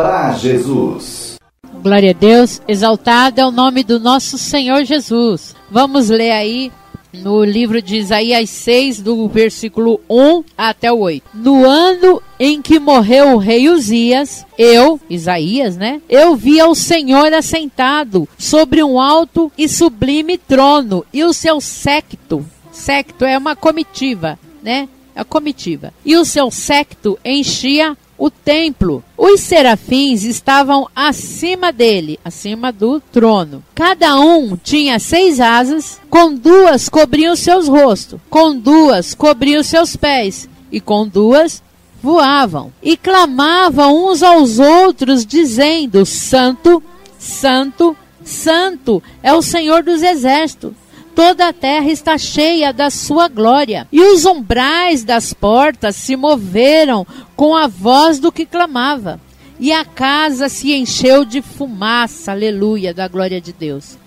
para Jesus. Glória a Deus, exaltado é o nome do nosso Senhor Jesus. Vamos ler aí no livro de Isaías 6, do versículo 1 até o 8. No ano em que morreu o rei Uzias, eu, Isaías, né? Eu vi ao Senhor assentado sobre um alto e sublime trono, e o seu séquito, séquito é uma comitiva, né? A comitiva. E o seu séquito enchia o templo. Os serafins estavam acima dele, acima do trono. Cada um tinha seis asas, com duas cobriam seus rostos, com duas cobriam seus pés, e com duas voavam. E clamavam uns aos outros, dizendo: Santo, Santo, Santo é o Senhor dos Exércitos toda a terra está cheia da sua glória. E os umbrais das portas se moveram com a voz do que clamava. E a casa se encheu de fumaça, aleluia, da glória de Deus.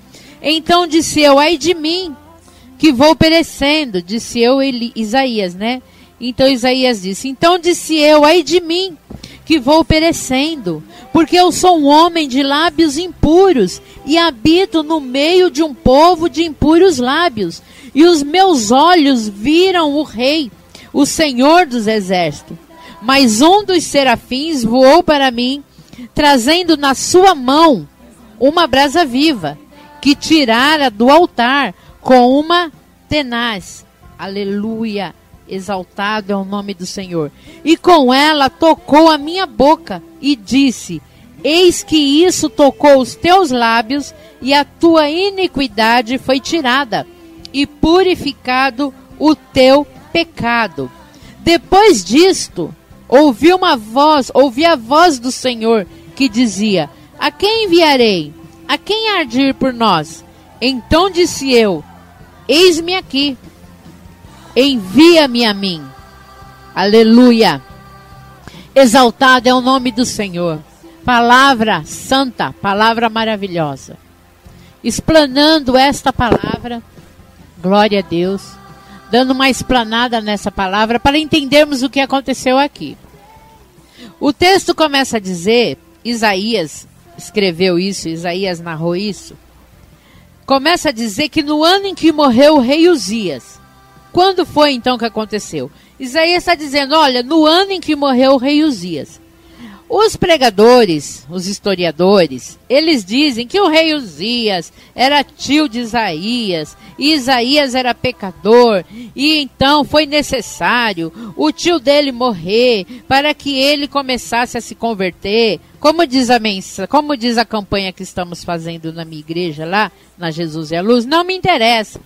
Então disse eu, ai de mim, que vou perecendo, disse eu, Eli, Isaías, né? Então Isaías disse, então disse eu, ai de mim, que vou perecendo, porque eu sou um homem de lábios impuros e habito no meio de um povo de impuros lábios, e os meus olhos viram o Rei, o Senhor dos Exércitos. Mas um dos serafins voou para mim, trazendo na sua mão uma brasa viva, que tirara do altar com uma tenaz. Aleluia! Exaltado é o nome do Senhor. E com ela tocou a minha boca e disse: Eis que isso tocou os teus lábios, e a tua iniquidade foi tirada, e purificado o teu pecado. Depois disto, ouvi uma voz, ouvi a voz do Senhor que dizia: A quem enviarei? A quem ardir por nós? Então disse eu: Eis-me aqui envia-me a mim. Aleluia. Exaltado é o nome do Senhor. Palavra santa, palavra maravilhosa. Explanando esta palavra, glória a Deus, dando uma explanada nessa palavra para entendermos o que aconteceu aqui. O texto começa a dizer, Isaías escreveu isso, Isaías narrou isso. Começa a dizer que no ano em que morreu o rei Uzias, quando foi então que aconteceu? Isaías está dizendo: olha, no ano em que morreu o rei Uzias. Os pregadores, os historiadores, eles dizem que o rei Uzias era tio de Isaías, e Isaías era pecador, e então foi necessário o tio dele morrer para que ele começasse a se converter. Como diz a mensa, como diz a campanha que estamos fazendo na minha igreja lá, na Jesus e a Luz, não me interessa.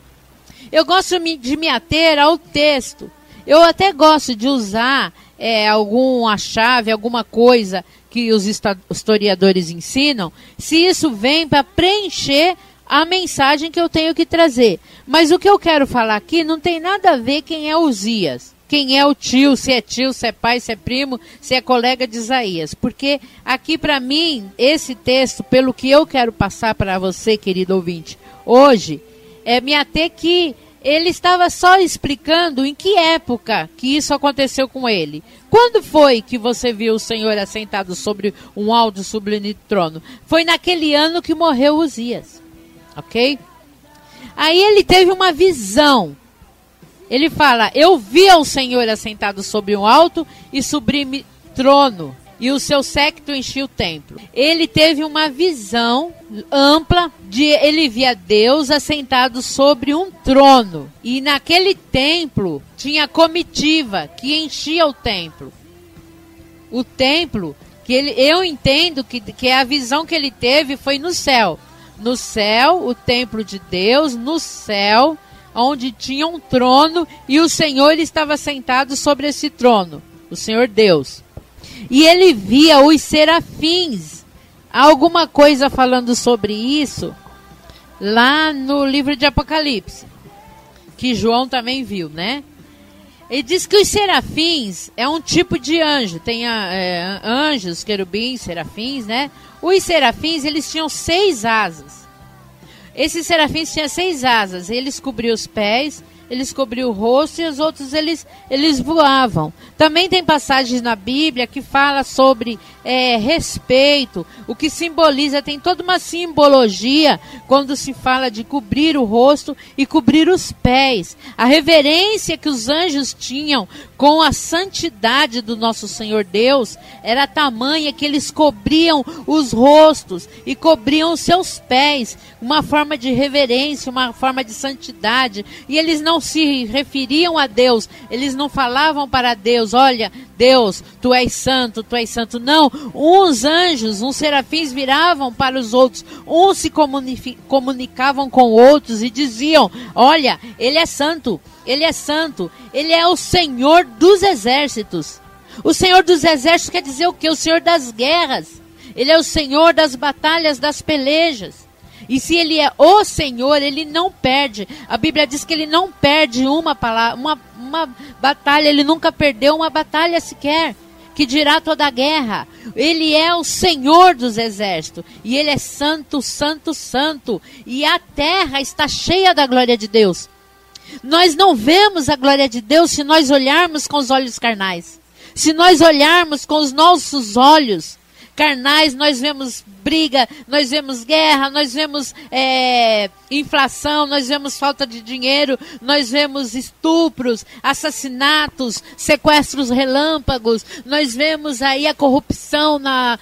Eu gosto de me ater ao texto. Eu até gosto de usar é, alguma chave, alguma coisa que os historiadores ensinam, se isso vem para preencher a mensagem que eu tenho que trazer. Mas o que eu quero falar aqui não tem nada a ver quem é Uzias, quem é o tio, se é tio, se é pai, se é primo, se é colega de Isaías. Porque aqui para mim, esse texto, pelo que eu quero passar para você, querido ouvinte, hoje, é, me ater que ele estava só explicando em que época que isso aconteceu com ele. Quando foi que você viu o Senhor assentado sobre um alto sublime trono? Foi naquele ano que morreu Uzias. Ok? Aí ele teve uma visão. Ele fala: Eu vi o Senhor assentado sobre um alto e sublime trono e o seu séquito enchia o templo. Ele teve uma visão ampla de ele via Deus assentado sobre um trono. E naquele templo tinha comitiva que enchia o templo. O templo que ele, eu entendo que, que a visão que ele teve foi no céu. No céu, o templo de Deus, no céu, onde tinha um trono e o Senhor estava sentado sobre esse trono. O Senhor Deus. E ele via os serafins. alguma coisa falando sobre isso lá no livro de Apocalipse, que João também viu, né? Ele diz que os serafins é um tipo de anjo. Tem é, anjos, querubins, serafins, né? Os serafins, eles tinham seis asas. Esses serafins tinham seis asas. Eles cobriam os pés eles cobriam o rosto e os outros eles, eles voavam. Também tem passagens na Bíblia que fala sobre é, respeito, o que simboliza, tem toda uma simbologia quando se fala de cobrir o rosto e cobrir os pés. A reverência que os anjos tinham com a santidade do nosso Senhor Deus era tamanha que eles cobriam os rostos e cobriam os seus pés, uma forma de reverência, uma forma de santidade. E eles não se referiam a Deus, eles não falavam para Deus: olha, Deus, tu és santo, tu és santo. Não, uns anjos, uns serafins viravam para os outros, uns se comunicavam com outros e diziam: olha, ele é santo, ele é santo, ele é o Senhor dos exércitos. O Senhor dos exércitos quer dizer o que? O Senhor das guerras. Ele é o Senhor das batalhas, das pelejas. E se ele é o Senhor, ele não perde. A Bíblia diz que ele não perde uma, palavra, uma, uma batalha, ele nunca perdeu uma batalha sequer. Que dirá toda a guerra. Ele é o Senhor dos exércitos. E ele é santo, santo, santo. E a terra está cheia da glória de Deus. Nós não vemos a glória de Deus se nós olharmos com os olhos carnais. Se nós olharmos com os nossos olhos carnais, nós vemos briga, nós vemos guerra, nós vemos é, inflação, nós vemos falta de dinheiro, nós vemos estupros, assassinatos, sequestros relâmpagos, nós vemos aí a corrupção na,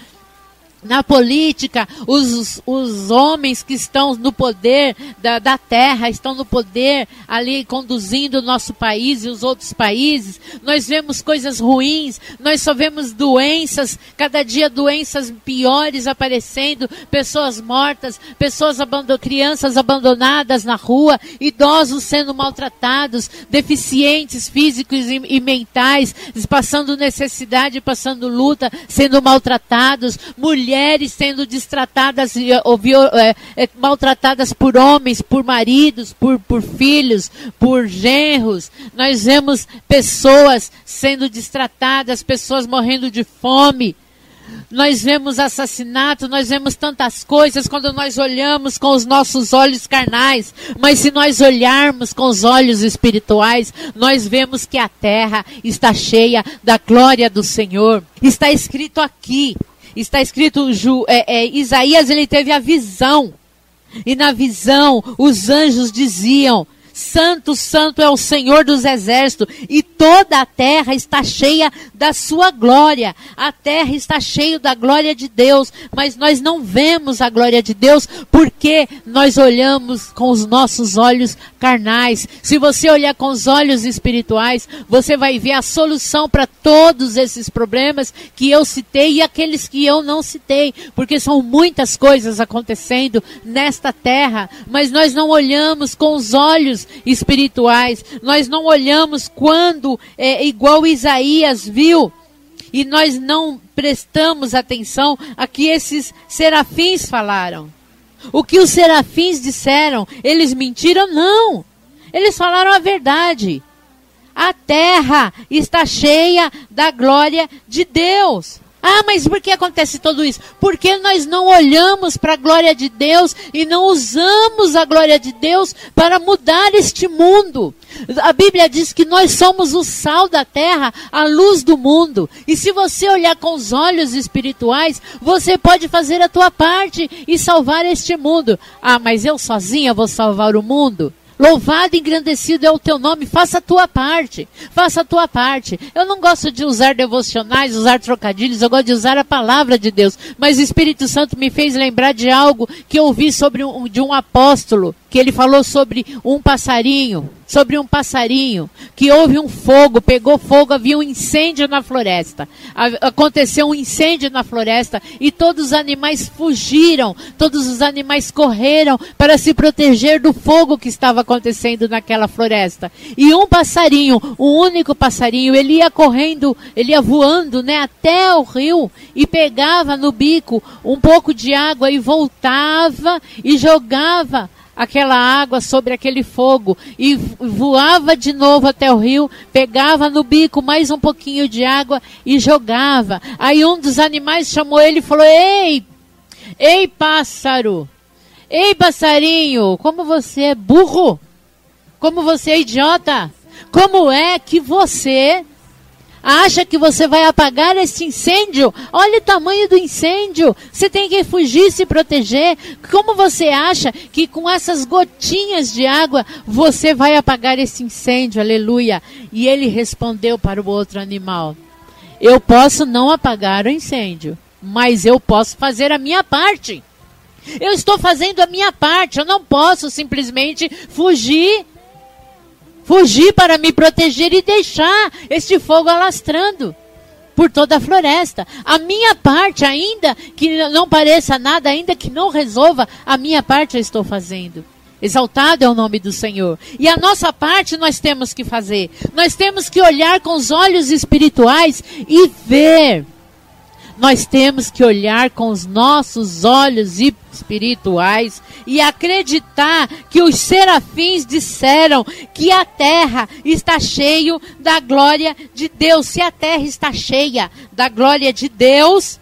na política, os, os homens que estão no poder da, da terra, estão no poder ali conduzindo o nosso país e os outros países. Nós vemos coisas ruins, nós só vemos doenças, cada dia doenças piores aparecendo, pessoas mortas, pessoas abandon crianças abandonadas na rua, idosos sendo maltratados, deficientes físicos e, e mentais, passando necessidade, passando luta, sendo maltratados, mulheres mulheres sendo destratadas ou é, é, maltratadas por homens, por maridos, por, por filhos, por genros. Nós vemos pessoas sendo destratadas, pessoas morrendo de fome. Nós vemos assassinato, nós vemos tantas coisas quando nós olhamos com os nossos olhos carnais, mas se nós olharmos com os olhos espirituais, nós vemos que a terra está cheia da glória do Senhor. Está escrito aqui está escrito, Ju, é, é, Isaías ele teve a visão. E na visão, os anjos diziam: Santo, Santo é o Senhor dos exércitos, e toda a terra está cheia da sua glória. A terra está cheia da glória de Deus, mas nós não vemos a glória de Deus porque nós olhamos com os nossos olhos carnais. Se você olhar com os olhos espirituais, você vai ver a solução para todos esses problemas que eu citei e aqueles que eu não citei, porque são muitas coisas acontecendo nesta terra, mas nós não olhamos com os olhos espirituais. Nós não olhamos quando, é, igual Isaías viu, e nós não prestamos atenção a que esses serafins falaram. O que os serafins disseram? Eles mentiram? Não. Eles falaram a verdade. A terra está cheia da glória de Deus. Ah, mas por que acontece tudo isso? Porque nós não olhamos para a glória de Deus e não usamos a glória de Deus para mudar este mundo. A Bíblia diz que nós somos o sal da terra, a luz do mundo. E se você olhar com os olhos espirituais, você pode fazer a tua parte e salvar este mundo. Ah, mas eu sozinha vou salvar o mundo? Louvado e engrandecido é o teu nome, faça a tua parte, faça a tua parte. Eu não gosto de usar devocionais, usar trocadilhos, eu gosto de usar a palavra de Deus. Mas o Espírito Santo me fez lembrar de algo que eu ouvi sobre um, de um apóstolo que ele falou sobre um passarinho, sobre um passarinho, que houve um fogo, pegou fogo, havia um incêndio na floresta. Aconteceu um incêndio na floresta e todos os animais fugiram, todos os animais correram para se proteger do fogo que estava acontecendo naquela floresta. E um passarinho, um único passarinho, ele ia correndo, ele ia voando, né, até o rio e pegava no bico um pouco de água e voltava e jogava aquela água sobre aquele fogo e voava de novo até o rio, pegava no bico mais um pouquinho de água e jogava. Aí um dos animais chamou ele e falou: Ei, ei pássaro, ei passarinho, como você é burro! Como você é idiota? Como é que você acha que você vai apagar esse incêndio? Olha o tamanho do incêndio. Você tem que fugir, se proteger. Como você acha que com essas gotinhas de água você vai apagar esse incêndio? Aleluia. E ele respondeu para o outro animal: Eu posso não apagar o incêndio, mas eu posso fazer a minha parte. Eu estou fazendo a minha parte. Eu não posso simplesmente fugir fugir para me proteger e deixar este fogo alastrando por toda a floresta. A minha parte, ainda que não pareça nada, ainda que não resolva, a minha parte eu estou fazendo. Exaltado é o nome do Senhor. E a nossa parte nós temos que fazer. Nós temos que olhar com os olhos espirituais e ver nós temos que olhar com os nossos olhos espirituais e acreditar que os serafins disseram que a terra está cheia da glória de Deus. Se a terra está cheia da glória de Deus,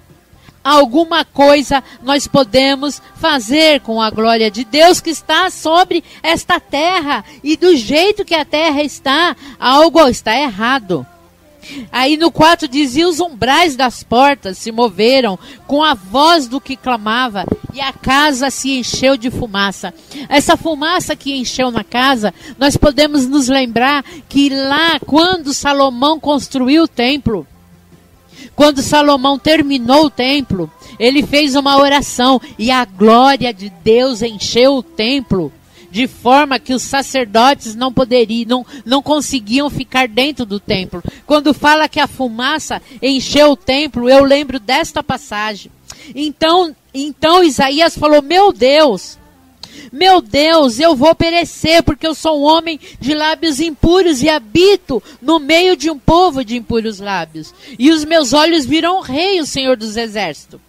alguma coisa nós podemos fazer com a glória de Deus que está sobre esta terra. E do jeito que a terra está, algo está errado. Aí no 4 dizia: os umbrais das portas se moveram com a voz do que clamava, e a casa se encheu de fumaça. Essa fumaça que encheu na casa, nós podemos nos lembrar que lá, quando Salomão construiu o templo, quando Salomão terminou o templo, ele fez uma oração e a glória de Deus encheu o templo de forma que os sacerdotes não poderiam, não, não conseguiam ficar dentro do templo. Quando fala que a fumaça encheu o templo, eu lembro desta passagem. Então, então Isaías falou: Meu Deus, meu Deus, eu vou perecer porque eu sou um homem de lábios impuros e habito no meio de um povo de impuros lábios. E os meus olhos viram rei, o Senhor dos exércitos.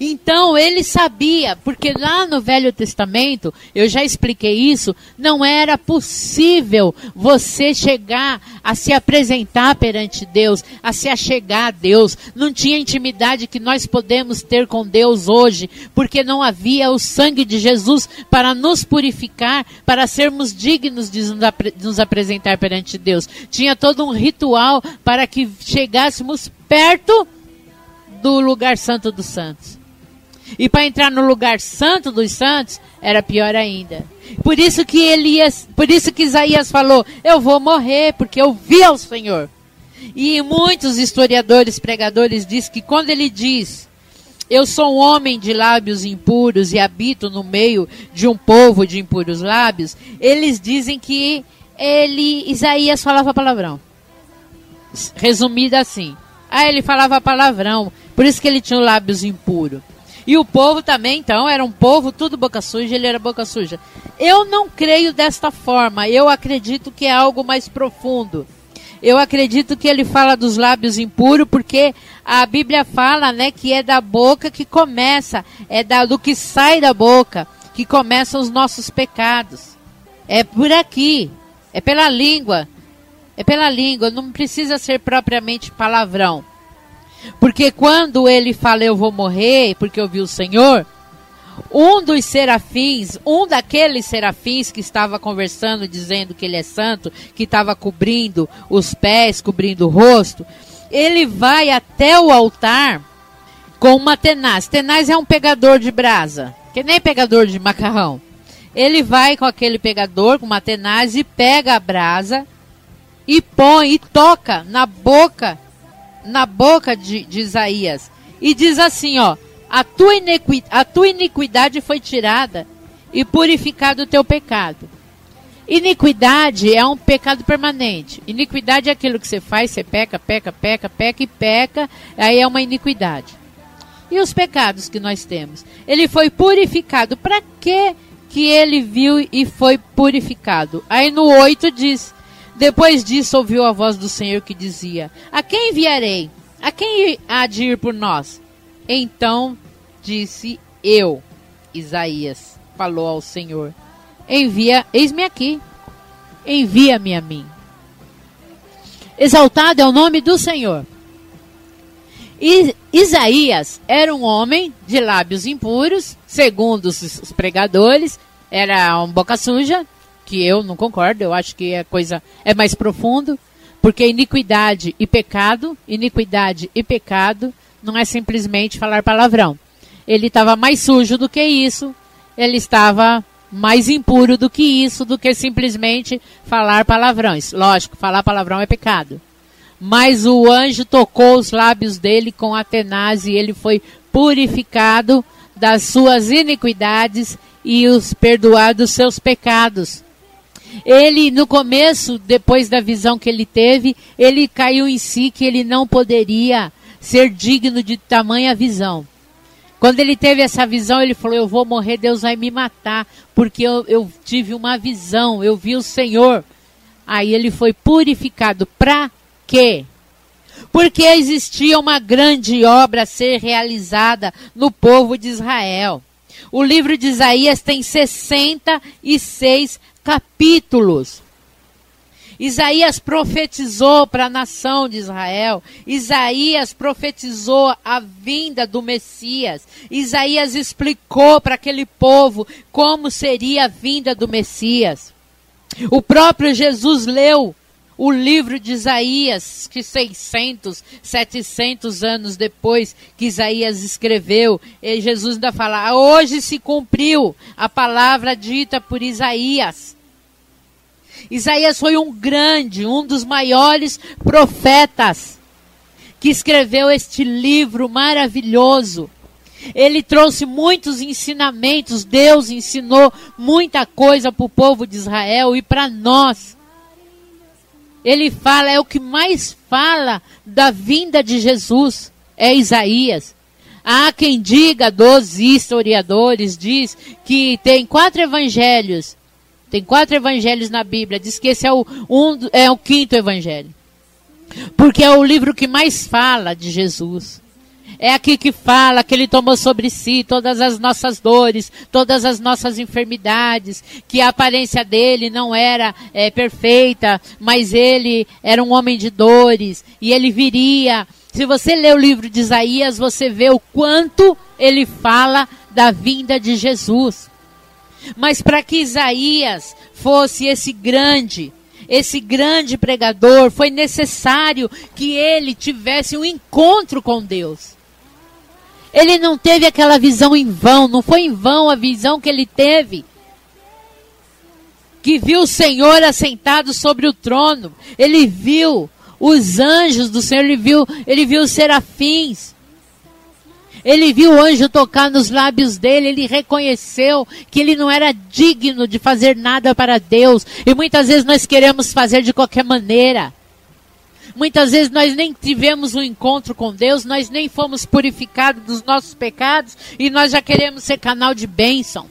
Então ele sabia, porque lá no Velho Testamento, eu já expliquei isso, não era possível você chegar a se apresentar perante Deus, a se achegar a Deus. Não tinha intimidade que nós podemos ter com Deus hoje, porque não havia o sangue de Jesus para nos purificar, para sermos dignos de nos apresentar perante Deus. Tinha todo um ritual para que chegássemos perto do lugar santo dos santos. E para entrar no lugar santo dos santos era pior ainda. Por isso que Elias, por isso que Isaías falou: "Eu vou morrer porque eu vi ao Senhor". E muitos historiadores, pregadores diz que quando ele diz: "Eu sou um homem de lábios impuros e habito no meio de um povo de impuros lábios", eles dizem que ele Isaías falava palavrão. Resumida assim. Ah, ele falava palavrão, por isso que ele tinha lábios impuros. E o povo também, então, era um povo tudo boca suja, ele era boca suja. Eu não creio desta forma, eu acredito que é algo mais profundo. Eu acredito que ele fala dos lábios impuros, porque a Bíblia fala, né, que é da boca que começa, é da, do que sai da boca que começam os nossos pecados. É por aqui, é pela língua, é pela língua, não precisa ser propriamente palavrão. Porque quando ele fala eu vou morrer porque eu vi o Senhor, um dos serafins, um daqueles serafins que estava conversando, dizendo que ele é santo, que estava cobrindo os pés, cobrindo o rosto, ele vai até o altar com uma tenaz. Tenaz é um pegador de brasa, que nem pegador de macarrão. Ele vai com aquele pegador, com uma tenaz, e pega a brasa e põe e toca na boca na boca de, de Isaías e diz assim: ó, a tua, iniquidade, a tua iniquidade foi tirada e purificado o teu pecado. Iniquidade é um pecado permanente. Iniquidade é aquilo que você faz, você peca, peca, peca, peca e peca, aí é uma iniquidade. E os pecados que nós temos? Ele foi purificado. Para que que ele viu e foi purificado? Aí no 8 diz: depois disso, ouviu a voz do Senhor que dizia: A quem enviarei? A quem há de ir por nós? Então disse eu, Isaías, falou ao Senhor: Envia, eis-me aqui, envia-me a mim. Exaltado é o nome do Senhor. E Isaías era um homem de lábios impuros, segundo os pregadores, era um boca suja, que eu não concordo, eu acho que a coisa é mais profundo, porque iniquidade e pecado, iniquidade e pecado não é simplesmente falar palavrão. Ele estava mais sujo do que isso, ele estava mais impuro do que isso, do que simplesmente falar palavrões. Lógico, falar palavrão é pecado. Mas o anjo tocou os lábios dele com Atenas e ele foi purificado das suas iniquidades e os perdoados seus pecados. Ele, no começo, depois da visão que ele teve, ele caiu em si que ele não poderia ser digno de tamanha visão. Quando ele teve essa visão, ele falou: Eu vou morrer, Deus vai me matar, porque eu, eu tive uma visão, eu vi o Senhor. Aí ele foi purificado. Para quê? Porque existia uma grande obra a ser realizada no povo de Israel. O livro de Isaías tem 66 capítulos. Isaías profetizou para a nação de Israel. Isaías profetizou a vinda do Messias. Isaías explicou para aquele povo como seria a vinda do Messias. O próprio Jesus leu o livro de Isaías, que 600, 700 anos depois que Isaías escreveu, Jesus ainda fala: hoje se cumpriu a palavra dita por Isaías. Isaías foi um grande, um dos maiores profetas que escreveu este livro maravilhoso. Ele trouxe muitos ensinamentos, Deus ensinou muita coisa para o povo de Israel e para nós. Ele fala, é o que mais fala da vinda de Jesus, é Isaías. Há quem diga, dos historiadores, diz que tem quatro evangelhos tem quatro evangelhos na Bíblia. Diz que esse é o, um, é o quinto evangelho. Porque é o livro que mais fala de Jesus. É aqui que fala que ele tomou sobre si todas as nossas dores, todas as nossas enfermidades, que a aparência dele não era é, perfeita, mas ele era um homem de dores e ele viria. Se você lê o livro de Isaías, você vê o quanto ele fala da vinda de Jesus. Mas para que Isaías fosse esse grande, esse grande pregador, foi necessário que ele tivesse um encontro com Deus. Ele não teve aquela visão em vão, não foi em vão a visão que ele teve. Que viu o Senhor assentado sobre o trono. Ele viu os anjos do Senhor, ele viu, ele viu os serafins. Ele viu o anjo tocar nos lábios dele, ele reconheceu que ele não era digno de fazer nada para Deus. E muitas vezes nós queremos fazer de qualquer maneira. Muitas vezes nós nem tivemos um encontro com Deus, nós nem fomos purificados dos nossos pecados e nós já queremos ser canal de bênção.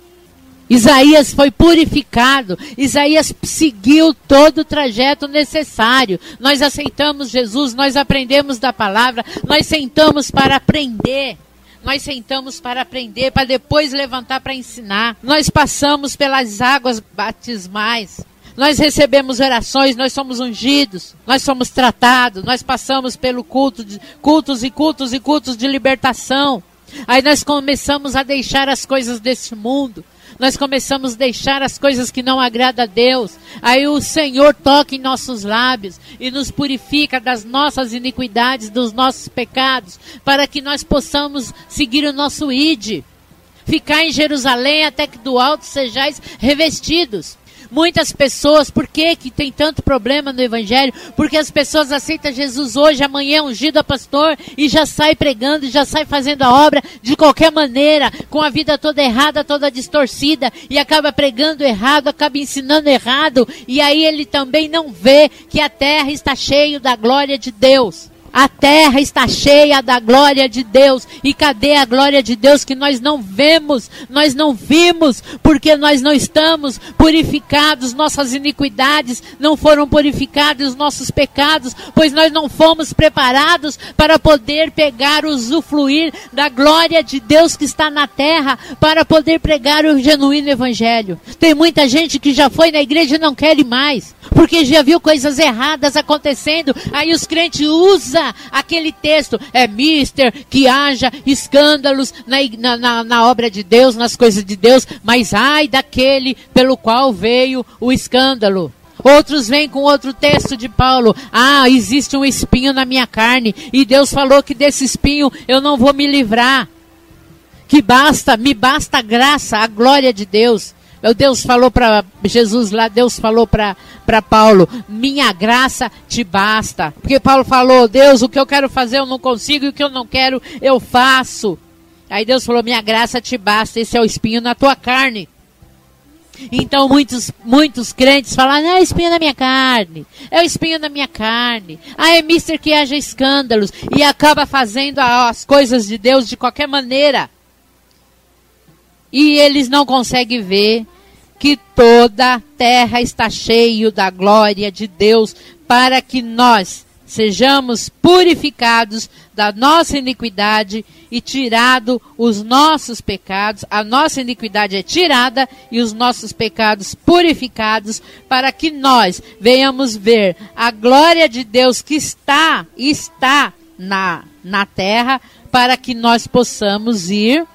Isaías foi purificado, Isaías seguiu todo o trajeto necessário. Nós aceitamos Jesus, nós aprendemos da palavra, nós sentamos para aprender. Nós sentamos para aprender, para depois levantar para ensinar. Nós passamos pelas águas batismais. Nós recebemos orações, nós somos ungidos, nós somos tratados, nós passamos pelo culto de, cultos e cultos e cultos de libertação. Aí nós começamos a deixar as coisas desse mundo nós começamos a deixar as coisas que não agradam a Deus. Aí o Senhor toca em nossos lábios e nos purifica das nossas iniquidades, dos nossos pecados, para que nós possamos seguir o nosso ide. Ficar em Jerusalém até que do alto sejais revestidos. Muitas pessoas, por que, que tem tanto problema no Evangelho? Porque as pessoas aceitam Jesus hoje, amanhã é ungido a pastor e já sai pregando, já sai fazendo a obra de qualquer maneira, com a vida toda errada, toda distorcida, e acaba pregando errado, acaba ensinando errado, e aí ele também não vê que a terra está cheia da glória de Deus. A terra está cheia da glória de Deus. E cadê a glória de Deus que nós não vemos? Nós não vimos, porque nós não estamos purificados, nossas iniquidades não foram purificadas, nossos pecados, pois nós não fomos preparados para poder pegar, usufruir da glória de Deus que está na terra, para poder pregar o genuíno evangelho. Tem muita gente que já foi na igreja e não quer ir mais, porque já viu coisas erradas acontecendo, aí os crentes usam diga aquele texto, é mister, que haja escândalos na, na, na obra de Deus, nas coisas de Deus, mas ai daquele pelo qual veio o escândalo. Outros vêm com outro texto de Paulo. Ah, existe um espinho na minha carne. E Deus falou que desse espinho eu não vou me livrar. Que basta, me basta a graça, a glória de Deus. Meu Deus falou para Jesus lá, Deus falou para Paulo: Minha graça te basta. Porque Paulo falou: Deus, o que eu quero fazer eu não consigo, e o que eu não quero eu faço. Aí Deus falou: Minha graça te basta, esse é o espinho na tua carne. Então muitos, muitos crentes falam, ah, é espinho na minha carne, é o espinho na minha carne, ah, é mister que haja escândalos, e acaba fazendo as coisas de Deus de qualquer maneira. E eles não conseguem ver que toda a terra está cheio da glória de Deus para que nós sejamos purificados da nossa iniquidade e tirado os nossos pecados, a nossa iniquidade é tirada e os nossos pecados purificados, para que nós venhamos ver a glória de Deus que está, está na, na terra, para que nós possamos ir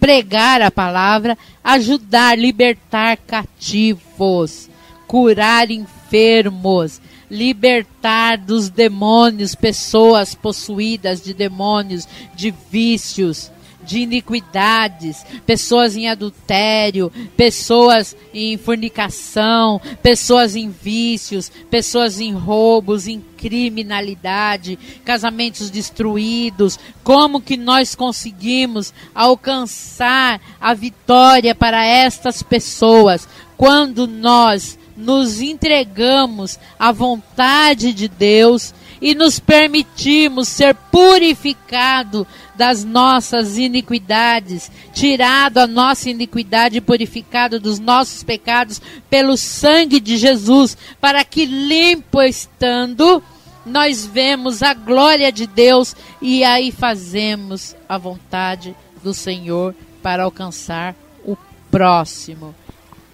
pregar a palavra, ajudar, libertar cativos, curar enfermos, libertar dos demônios pessoas possuídas de demônios, de vícios, de iniquidades, pessoas em adultério, pessoas em fornicação, pessoas em vícios, pessoas em roubos, em criminalidade, casamentos destruídos. Como que nós conseguimos alcançar a vitória para estas pessoas quando nós nos entregamos à vontade de Deus e nos permitimos ser purificado das nossas iniquidades, tirado a nossa iniquidade e purificado dos nossos pecados pelo sangue de Jesus, para que limpo estando, nós vemos a glória de Deus e aí fazemos a vontade do Senhor para alcançar o próximo.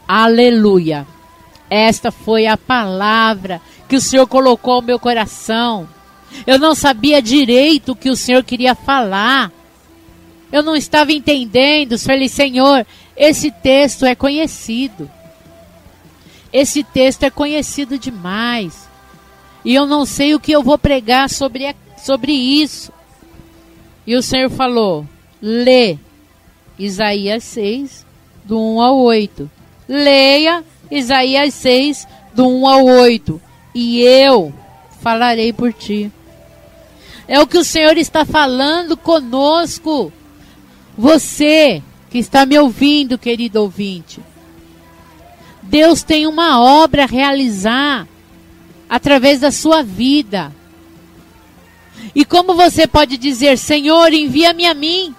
Aleluia. Esta foi a palavra que o Senhor colocou ao meu coração. Eu não sabia direito o que o Senhor queria falar. Eu não estava entendendo. Falei, Senhor, esse texto é conhecido. Esse texto é conhecido demais. E eu não sei o que eu vou pregar sobre, sobre isso. E o Senhor falou: lê Isaías 6, do 1 ao 8. Leia Isaías 6, do 1 ao 8. E eu falarei por ti. É o que o Senhor está falando conosco. Você que está me ouvindo, querido ouvinte. Deus tem uma obra a realizar através da sua vida. E como você pode dizer, Senhor, envia-me a mim?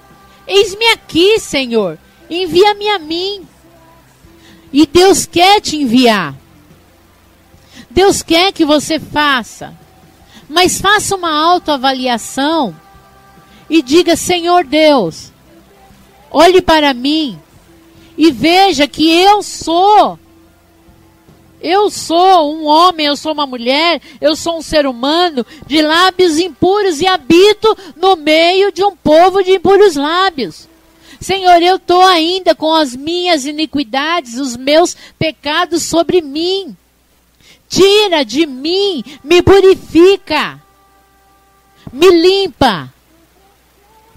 Eis-me aqui, Senhor, envia-me a mim. E Deus quer te enviar. Deus quer que você faça. Mas faça uma autoavaliação e diga: Senhor Deus, olhe para mim e veja que eu sou. Eu sou um homem, eu sou uma mulher, eu sou um ser humano de lábios impuros e habito no meio de um povo de impuros lábios. Senhor, eu estou ainda com as minhas iniquidades, os meus pecados sobre mim. Tira de mim, me purifica, me limpa,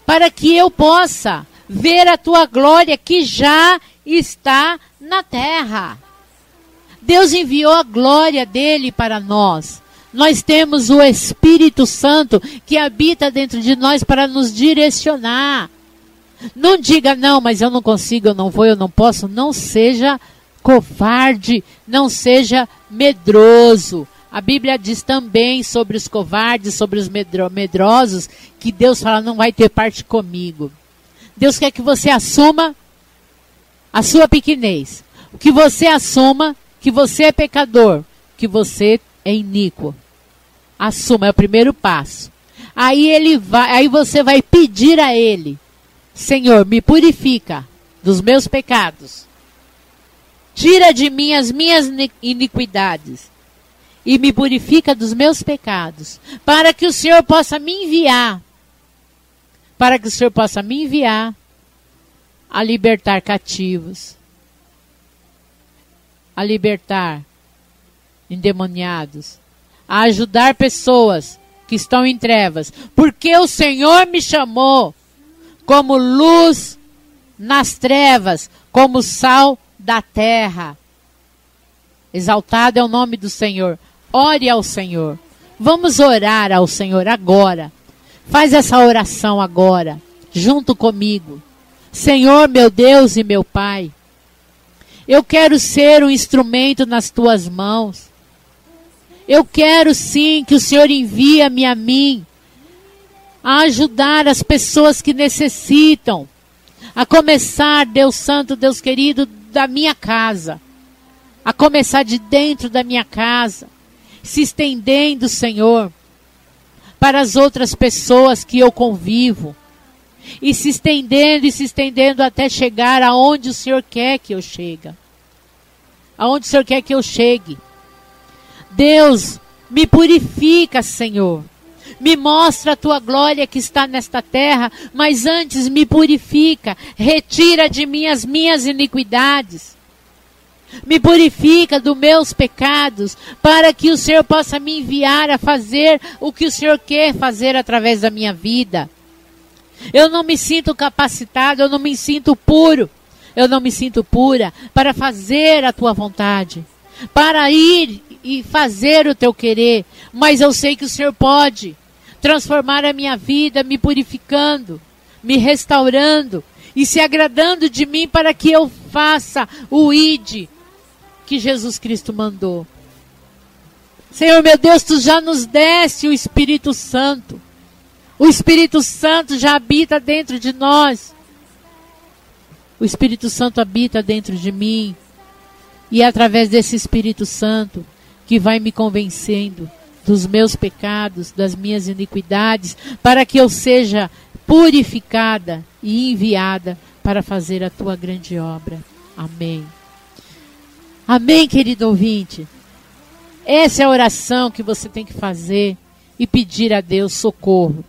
para que eu possa ver a tua glória que já está na terra. Deus enviou a glória dele para nós. Nós temos o Espírito Santo que habita dentro de nós para nos direcionar. Não diga, não, mas eu não consigo, eu não vou, eu não posso. Não seja covarde, não seja medroso. A Bíblia diz também sobre os covardes, sobre os medro medrosos, que Deus fala: não vai ter parte comigo. Deus quer que você assuma a sua pequenez. Que você assuma que você é pecador, que você é iníquo. Assuma, é o primeiro passo. Aí ele vai, aí você vai pedir a ele Senhor, me purifica dos meus pecados. Tira de mim as minhas iniquidades. e me purifica dos meus pecados, para que o Senhor possa me enviar, para que o Senhor possa me enviar a libertar cativos, a libertar endemoniados, a ajudar pessoas que estão em trevas, porque o Senhor me chamou como luz nas trevas, como sal da terra. Exaltado é o nome do Senhor. Ore ao Senhor. Vamos orar ao Senhor agora. Faz essa oração agora, junto comigo. Senhor, meu Deus e meu Pai, eu quero ser um instrumento nas tuas mãos. Eu quero sim que o Senhor envie-me a mim a ajudar as pessoas que necessitam. A começar, Deus Santo, Deus querido, da minha casa. A começar de dentro da minha casa. Se estendendo, Senhor, para as outras pessoas que eu convivo. E se estendendo e se estendendo até chegar aonde o Senhor quer que eu chegue. Aonde o Senhor quer que eu chegue. Deus, me purifica, Senhor. Me mostra a tua glória que está nesta terra, mas antes me purifica, retira de mim as minhas iniquidades. Me purifica dos meus pecados, para que o Senhor possa me enviar a fazer o que o Senhor quer fazer através da minha vida. Eu não me sinto capacitado, eu não me sinto puro, eu não me sinto pura para fazer a tua vontade, para ir e fazer o teu querer, mas eu sei que o Senhor pode transformar a minha vida, me purificando, me restaurando e se agradando de mim para que eu faça o ID que Jesus Cristo mandou. Senhor meu Deus, tu já nos deste o Espírito Santo. O Espírito Santo já habita dentro de nós. O Espírito Santo habita dentro de mim. E é através desse Espírito Santo que vai me convencendo dos meus pecados, das minhas iniquidades, para que eu seja purificada e enviada para fazer a tua grande obra. Amém. Amém, querido ouvinte. Essa é a oração que você tem que fazer e pedir a Deus socorro.